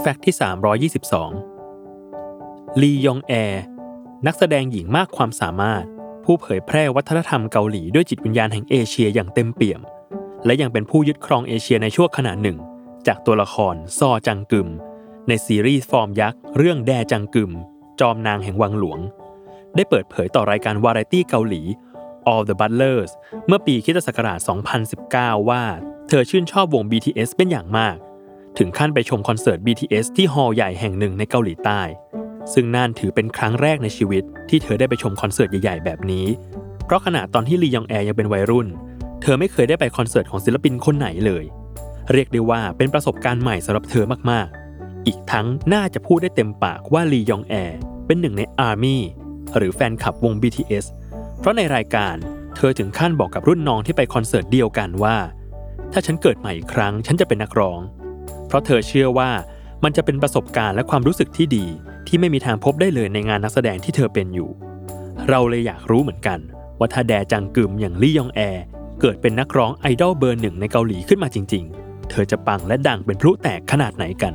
Fact ที่ 322 ลียองแอร์นักแสดงหญิงมากความสามารถ ผู้เผยแพร่วัฒนธรรมเกาหลีด้วยจิตวิญญาณแห่งเอเชียอย่างเต็มเปี่ยม และยังเป็นผู้ยึดครองเอเชียในช่วงขณะหนึ่ง จากตัวละครซอจังกึม ในซีรีส์ฟอร์มยักษ์ เรื่องแดจังกึม จอมนางแห่งวังหลวง ได้เปิดเผยต่อรายการวาไรตี้เกาหลี All the Butlers เมื่อปีคริสต์ศักราช 2019 ว่า เธอชื่นชอบวง BTS เป็นอย่างมาก ถึงขั้นไปชมคอนเสิร์ต BTS ที่ฮอลล์ใหญ่แห่งหนึ่งในเกาหลีใต้ ซึ่งนั่นถือเป็นครั้งแรกในชีวิต ที่เธอได้ไปชมคอนเสิร์ตใหญ่ๆแบบนี้ เพราะขณะตอนที่ลียองแอร์ยังเป็นวัยรุ่น เธอไม่เคยได้ไปคอนเสิร์ตของศิลปินคนไหนเลย เรียกได้ว่าเป็นประสบการณ์ใหม่สำหรับเธอมากๆ อีกทั้งน่าจะพูดได้เต็มปากว่าลียองแอร์เป็นหนึ่งในอาร์มี่หรือแฟนคลับวง BTS เพราะในรายการเธอถึงขั้นบอกกับรุ่นน้องที่ไปคอนเสิร์ตเดียวกันว่า ถ้าฉันเกิดใหม่อีกครั้ง ฉันจะเป็นนักร้อง เพราะเธอเชื่อว่ามันจะเป็นประสบการณ์และความรู้สึกที่ดี ที่ไม่มีทางพบได้เลยในงานนักแสดงที่เธอเป็นอยู่ เราเลยอยากรู้เหมือนกัน ว่าถ้าแดจังกึมอย่างลี่ยองแอร์เกิดเป็นนักร้องไอดอลเบอร์หนึ่งในเกาหลีขึ้นมาจริง ๆ เธอจะปังและดังเป็นพลุแตกขนาดไหนกัน